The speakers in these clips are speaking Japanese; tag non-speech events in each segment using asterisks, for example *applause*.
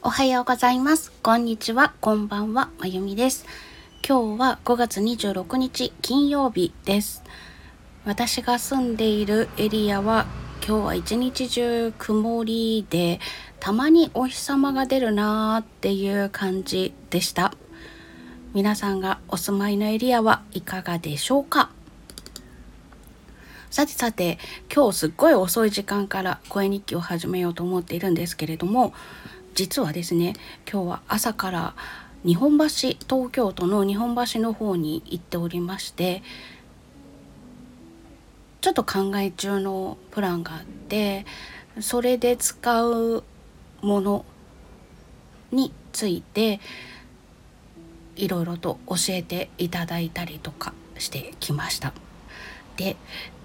おはようございます。こんにちは。こんばんは。まゆみです。今日は5月26日金曜日です。私が住んでいるエリアは今日は一日中曇りでたまにお日様が出るなーっていう感じでした。皆さんがお住まいのエリアはいかがでしょうか？さてさて今日すっごい遅い時間から声日記を始めようと思っているんですけれども実はですね今日は朝から日本橋東京都の日本橋の方に行っておりましてちょっと考え中のプランがあってそれで使うものについていろいろと教えていただいたりとかしてきました。で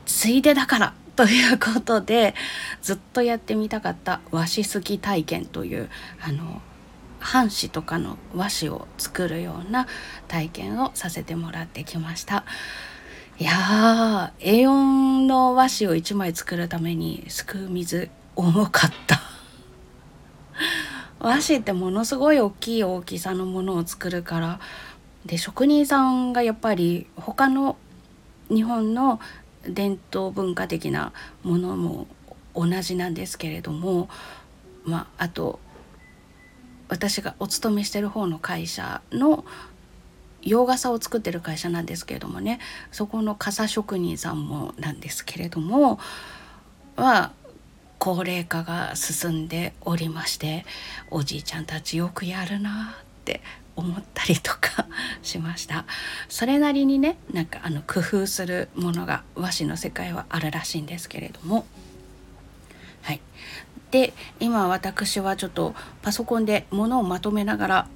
ついでだから *laughs* ということでずっとやってみたかった和紙すき体験というあの半紙とかの和紙を作るような体験をさせてもらってきました。いやー A4 の和紙を1枚作るためにすくう水重かった *laughs* 和紙ってものすごい大きい大きさのものを作るからで職人さんがやっぱり他の日本の伝統文化的なものも同じなんですけれども、まあ、あと私がお勤めしてる方の会社の洋傘を作ってる会社なんですけれどもねそこの傘職人さんもなんですけれどもは高齢化が進んでおりましておじいちゃんたちよくやるなって思ったりとかしました。それなりにねなんかあの工夫するものが和紙の世界はあるらしいんですけれども。はい。で今私はちょっとパソコンで物をまとめながら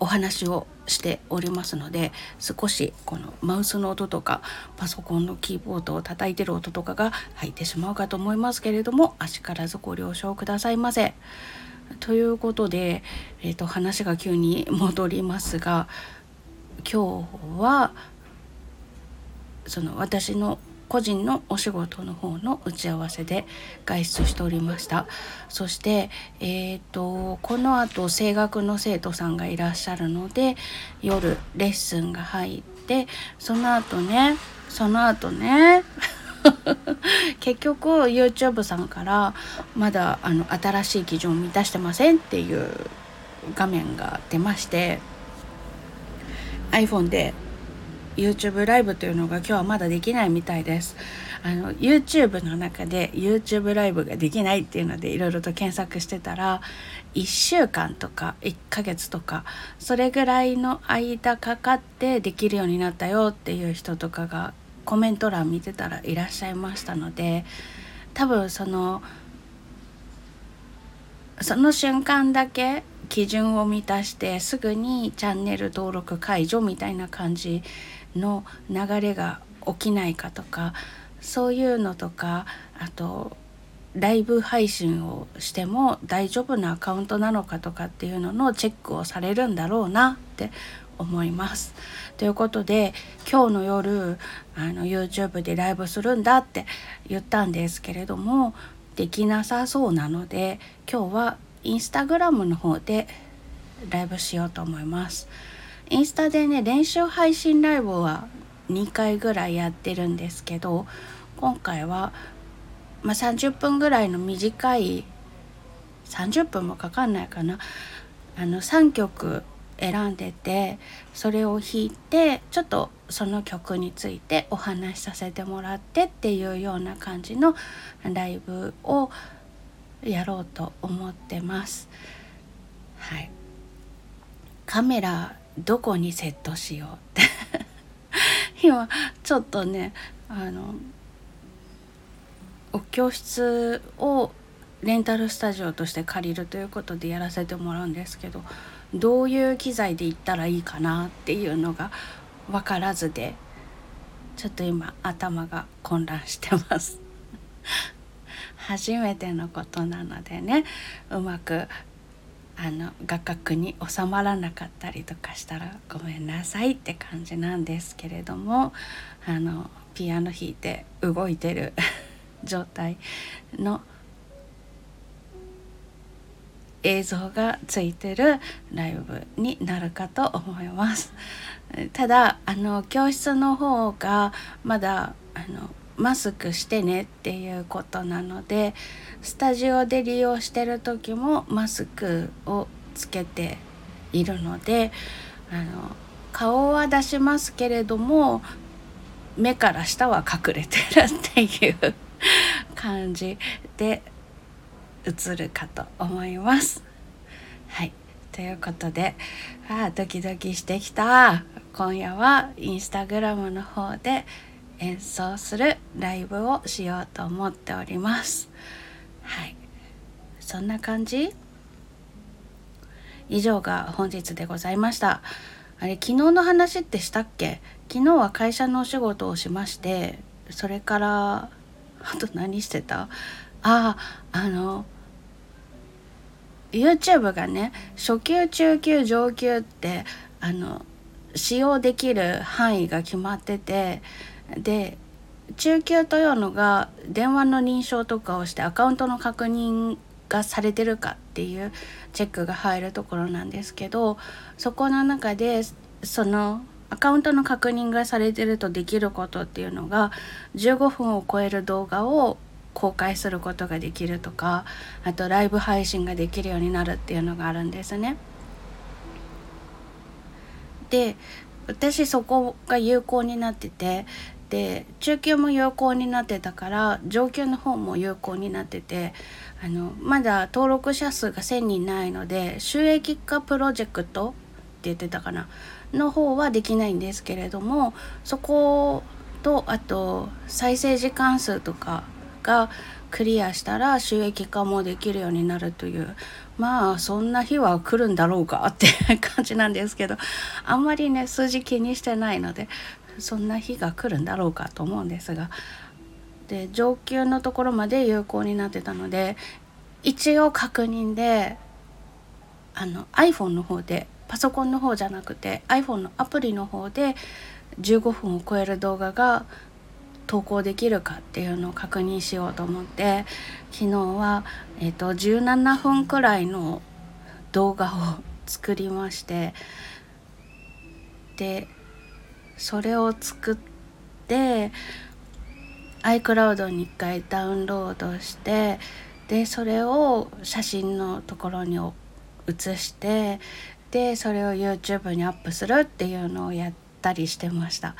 お話をしておりますので少しこのマウスの音とかパソコンのキーボードを叩いてる音とかが入ってしまうかと思いますけれどもあしからずご了承くださいませ。ということで、えーと、話が急に戻りますが今日はその私の個人のお仕事の方の打ち合わせで外出しておりました。そしてえっ、ー、とこのあと声楽の生徒さんがいらっしゃるので夜レッスンが入ってその後ねその後ね *laughs* 結局 YouTube さんからまだあの新しい基準を満たしてませんっていう画面が出まして iPhone で YouTube ライブというのが今日はまだできないみたいです。あの YouTube の中で YouTube ライブができないっていうのでいろいろと検索してたら1週間とか1ヶ月とかそれぐらいの間かかってできるようになったよっていう人とかがコメント欄見てたらいらっしゃいましたので多分そのその瞬間だけ基準を満たしてすぐにチャンネル登録解除みたいな感じの流れが起きないかとかそういうのとかあとライブ配信をしても大丈夫なアカウントなのかとかっていうののチェックをされるんだろうなって思います。ということで今日の夜あの YouTube でライブするんだって言ったんですけれどもできなさそうなので今日はインスタグラムの方でライブしようと思います。インスタでね練習配信ライブは2回ぐらいやってるんですけど今回は、まあ、30分ぐらいの短い30分もかかんないかなあの3曲選んでてそれを弾いてちょっとその曲についてお話しさせてもらってっていうような感じのライブをやろうと思ってます。はい、カメラどこにセットしようって *laughs* 今ちょっとねあのお教室をレンタルスタジオとして借りるということでやらせてもらうんですけどどういう機材で行ったらいいかなっていうのが分からずでちょっと今頭が混乱してます。*laughs* 初めてのことなのでねうまくあの画角に収まらなかったりとかしたらごめんなさいって感じなんですけれどもあのピアノ弾いて動いてる *laughs* 状態の映像がついてるライブになるかと思います。ただあの教室の方がまだあのマスクしてねっていうことなのでスタジオで利用してる時もマスクをつけているのであの顔は出しますけれども目から下は隠れてるっていう感じで映るかと思います。はい。ということでああドキドキしてきた。今夜はインスタグラムの方で演奏するライブをしようと思っております。はい。そんな感じ？以上が本日でございました。あれ昨日の話ってしたっけ？昨日は会社のお仕事をしましてそれからあと何してた？あああの YouTube がね初級中級上級ってあの使用できる範囲が決まっててで中級というのが電話の認証とかをしてアカウントの確認がされてるかっていうチェックが入るところなんですけどそこの中でそのアカウントの確認がされてるとできることっていうのが15分を超える動画を公開することができるとかあとライブ配信ができるようになるっていうのがあるんですね。で私そこが有効になっててで中級も有効になってたから上級の方も有効になっててあのまだ登録者数が1,000人ないので収益化プロジェクトって言ってたかなの方はできないんですけれどもそことあと再生時間数とかがクリアしたら収益化もできるようになるという。まあそんな日は来るんだろうかって感じなんですけど。あんまりね数字気にしてないのでそんな日が来るんだろうかと思うんですが。で上級のところまで有効になってたので一応確認であの iPhone の方でパソコンの方じゃなくて iPhone のアプリの方で15分を超える動画が投稿できるかっていうのを確認しようと思って昨日は、えーと、17分くらいの動画を作りましてでそれを作って iCloud に1回ダウンロードしてでそれを写真のところに写してでそれを YouTube にアップするっていうのをやったりしてました。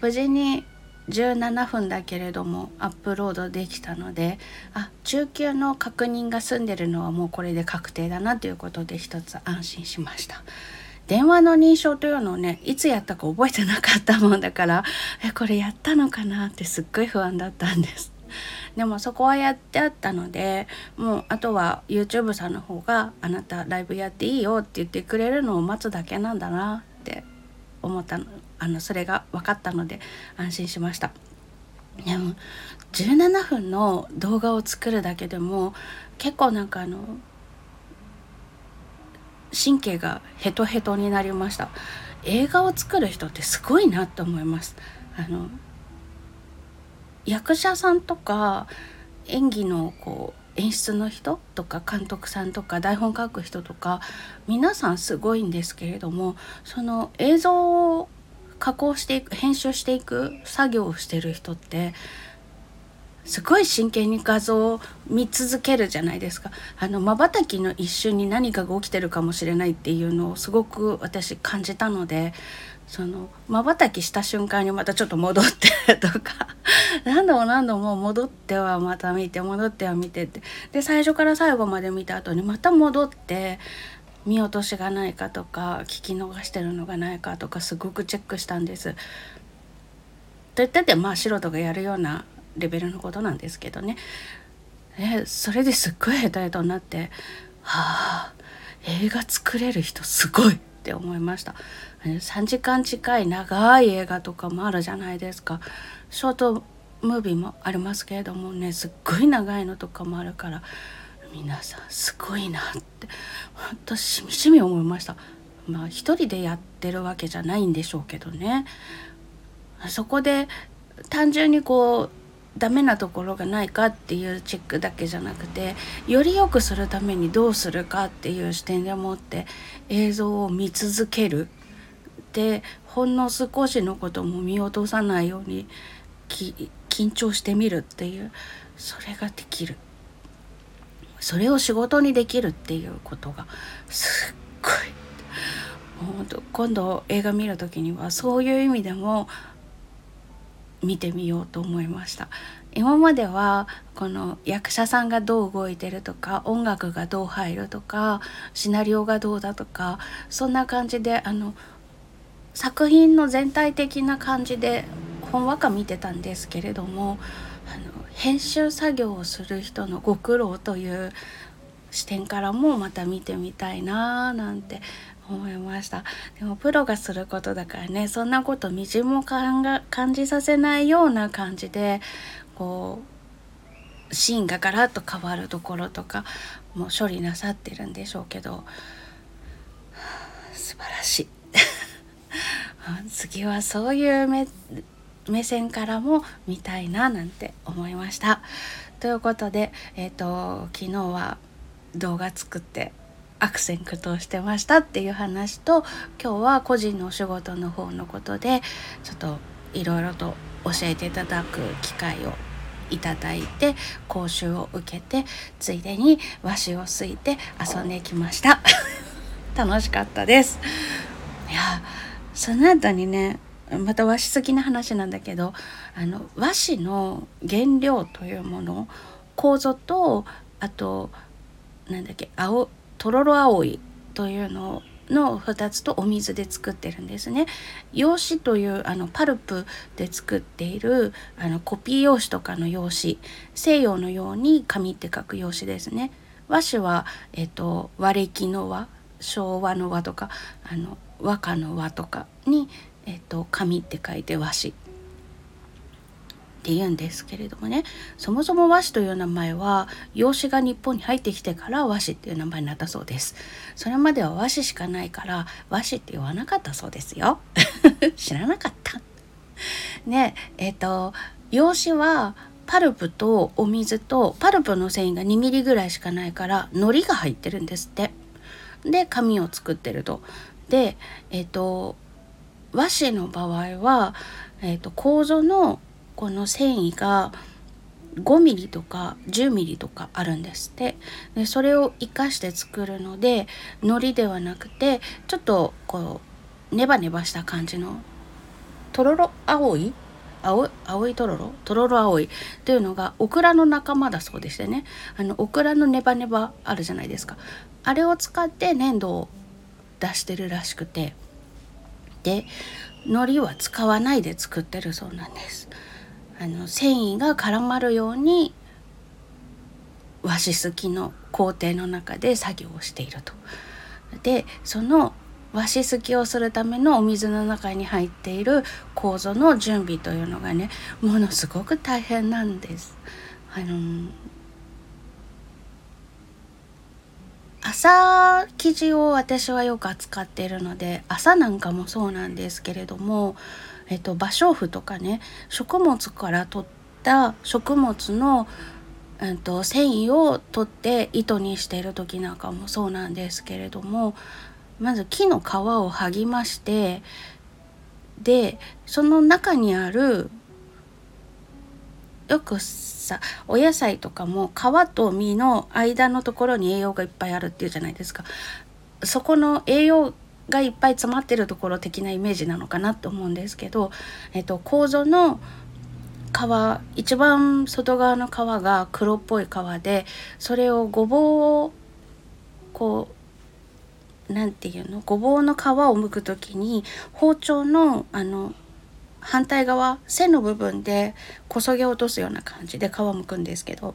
無事に17分だけれどもアップロードできたのであ中級の確認が済んでるのはもうこれで確定だなということで一つ安心しました。電話の認証というのをねいつやったか覚えてなかったもんだからえこれやったのかなってすっごい不安だったんです。でもそこはやってあったのでもうあとは YouTube さんの方があなたライブやっていいよって言ってくれるのを待つだけなんだなって思ったの。あのそれが分かったので安心しました。でも17分の動画を作るだけでも結構なんかあの神経がヘトヘトになりました映画を作る人ってすごいなと思いますあの役者さんとか演技のこう演出の人とか監督さんとか台本書く人とか皆さんすごいんですけれどもその映像を加工していく編集していく作業をしてる人ってすごい真剣に画像を見続けるじゃないですか。あの瞬きの一瞬に何かが起きてるかもしれないっていうのをすごく私感じたのでその瞬きした瞬間にまたちょっと戻ってとか *laughs* 何度も何度も戻ってはまた見て戻っては見てって。で最初から最後まで見た後にまた戻って見落としがないかとか聞き逃してるのがないかとかすごくチェックしたんです。と言っててまあ素人がやるようなレベルのことなんですけどね。えそれですっごいヘトヘトになってはあ映画作れる人すごいって思いました。3時間近い長い映画とかもあるじゃないですか。ショートムービーもありますけれどもねすっごい長いのとかもあるから皆さんすごいなってほんとしみじみ思いました。まあ一人でやってるわけじゃないんでしょうけどね。そこで単純にこうダメなところがないかっていうチェックだけじゃなくてより良くするためにどうするかっていう視点でもって映像を見続ける。でほんの少しのことも見落とさないように緊張してみるっていうそれができる。それを仕事にできるっていうことがすっごい。今度映画見る時にはそういう意味でも見てみようと思いました。今まではこの役者さんがどう動いてるとか音楽がどう入るとかシナリオがどうだとかそんな感じであの作品の全体的な感じでほんわか見てたんですけれどもあの編集作業をする人のご苦労という視点からもまた見てみたいなーなんて思いました。でもプロがすることだからねそんなことみじも感じさせないような感じでこうシーンがガラッと変わるところとかも処理なさってるんでしょうけど素晴らしい。*laughs* 次はそういう目線からも見たいななんて思いました。ということで、えーと昨日は動画作って悪戦苦闘してましたっていう話と今日は個人のお仕事の方のことでちょっといろいろと教えていただく機会をいただいて講習を受けてついでに和紙をすいて遊んできました *laughs* 楽しかったですいやその後にねまた和紙好きな話なんだけどあの和紙の原料というもの構造とあとなんだっけ青とろろ葵というのの2つとお水で作ってるんですね。用紙というあのパルプで作っているあのコピー用紙とかの用紙西洋のように紙って書く用紙ですね。和紙は、えっと、和暦の和昭和の和とかあの和歌の和とかに、えっと、紙って書いて和紙。って言うんですけれどもね。そもそも和紙という名前は洋紙が日本に入ってきてから和紙っていう名前になったそうです。それまでは和紙しかないから和紙って言わなかったそうですよ。*laughs* 知らなかった。ねえっ、と洋紙はパルプとお水とパルプの繊維が2ミリぐらいしかないから糊が入ってるんですって。で紙を作ってると。でえっ、と和紙の場合は、えーと、と構のこの繊維が5ミリとか10ミリとかあるんですって。でそれを生かして作るので海苔ではなくてちょっとこうネバネバした感じのとろろ青い青青いとろろ？とろろ青い。というのがオクラの仲間だそうでしてね。あのオクラのネバネバあるじゃないですか。あれを使って粘土を出してるらしくて。で海苔は使わないで作ってるそうなんです。あの繊維が絡まるように和紙すきの工程の中で作業をしていると。でその和紙すきをするためのお水の中に入っている構造の準備というのがねものすごく大変なんです。あの朝生地を私はよく扱っているので朝なんかもそうなんですけれどもえっと、芭蕉布とかね食物から取った食物の、えっと、繊維を取って糸にしている時なんかもそうなんですけれどもまず木の皮を剥ぎましてでその中にあるよくさお野菜とかも皮と実の間のところに栄養がいっぱいあるっていうじゃないですか。そこの栄養がいっぱい詰まってるところ的なイメージなのかなと思うんですけど、えっと、構造の皮一番外側の皮が黒っぽい皮でそれをごぼうをこう何て言うの？ごぼうの皮を剥く時に包丁のあの反対側背の部分でこそげ落とすような感じで皮を剥くんですけど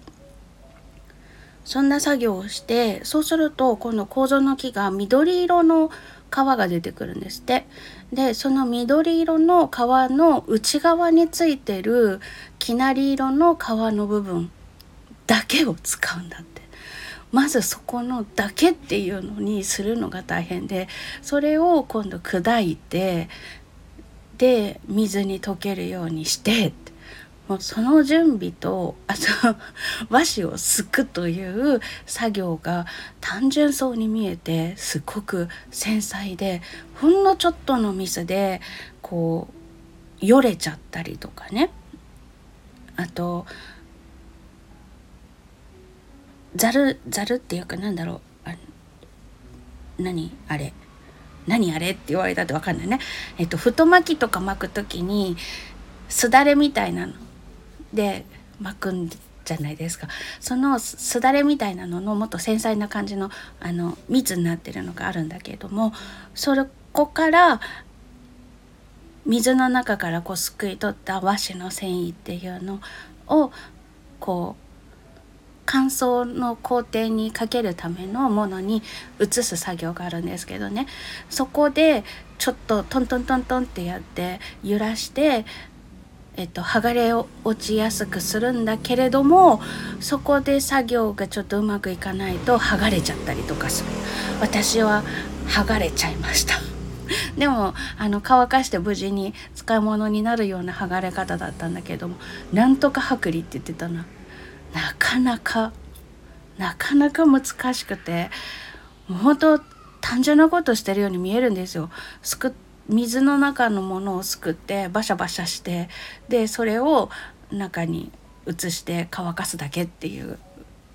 そんな作業をしてそうするとこの構造の木が緑色の皮が出てくるんですって。でその緑色の皮の内側についてるきなり色の皮の部分だけを使うんだって。まずそこの「だけ」っていうのにするのが大変でそれを今度砕いてで水に溶けるようにしてもうその準備とあと和紙をすくという作業が単純そうに見えてすごく繊細でほんのちょっとのミスでこうよれちゃったりとかね。あとざるざるっていうかなんだろう。あ何？あれ。何あれ？って言われたって分かんないね。えっと太巻きとか巻く時にすだれみたいなの。で巻くんじゃないですか。そのすだれみたいなののもっと繊細な感じのあの密になってるのがあるんだけれどもそこから水の中からこうすくい取った和紙の繊維っていうのをこう乾燥の工程にかけるためのものに移す作業があるんですけどね。そこでちょっとトントントントンってやって揺らしてえっと、剥がれ落ちやすくするんだけれどもそこで作業がちょっとうまくいかないと剥がれちゃったりとかする。私は剥がれちゃいました。*laughs* でもあの乾かして無事に使い物になるような剥がれ方だったんだけどもなんとか剥離って言ってたな。なかなかなかなか難しくてもう本当単純なことしてるように見えるんですよ。すく水の中のものをすくってバシャバシャしてでそれを中に移して乾かすだけっていう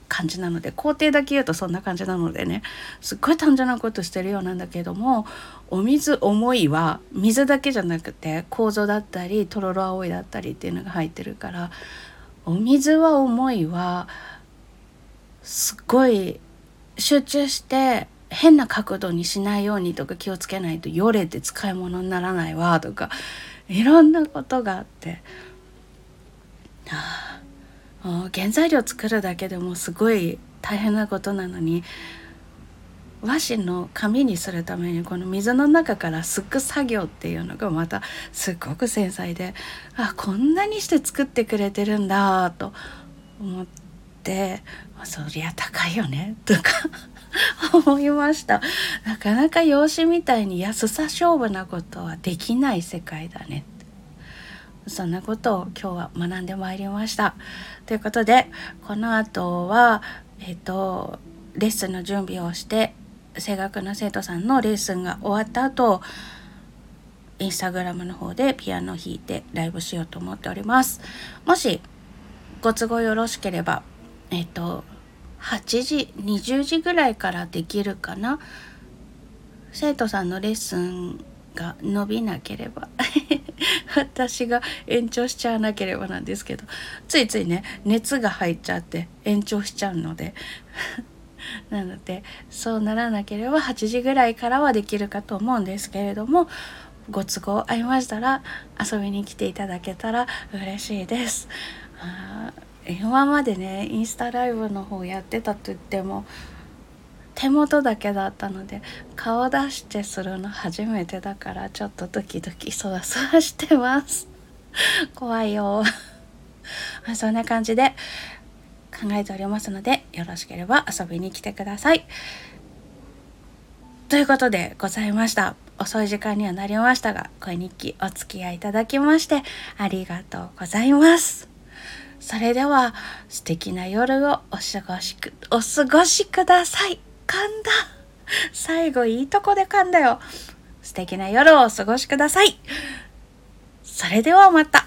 感じなので工程だけ言うとそんな感じなのでねすっごい単純なことしてるようなんだけどもお水重いは水だけじゃなくて構造だったりとろろ青いだったりっていうのが入ってるからお水は重いはすごい集中して変な角度にしないようにとか気をつけないとよれて使い物にならないわとかいろんなことがあって、原材料作るだけでもすごい大変なことなのに和紙の紙にするためにこの水の中からすく作業っていうのがまたすっごく繊細であこんなにして作ってくれてるんだと思ってまあそりゃ高いよねとか *laughs* 思いました。なかなか養子みたいに安さ勝負なことはできない世界だねそんなことを今日は学んでまいりました。ということでこの後はえっ、とレッスンの準備をして声楽の生徒さんのレッスンが終わった後インスタグラムの方でピアノ弾いてライブしようと思っております。もしご都合よろしければえっ、と8時20時ぐらいからできるかな？生徒さんのレッスンが伸びなければ *laughs* 私が延長しちゃわなければなんですけどついついね熱が入っちゃって延長しちゃうのでなのでそうならなければ8時ぐらいからはできるかと思うんですけれどもご都合合いましたら遊びに来ていただけたら嬉しいです。今までねインスタライブの方やってたと言っても手元だけだったので顔出してするの初めてだからちょっとドキドキそわそわしてます怖いよ *laughs* そんな感じでえておりますのでよろしければ遊びに来てくださいということでございました遅い時間にはなりましたが声日記お付き合いいただきましてありがとうございますそれでは素敵な夜をお過ごしく、お過ごしください。噛んだ。最後いいとこで噛んだよ。素敵な夜をお過ごしください。それではまた。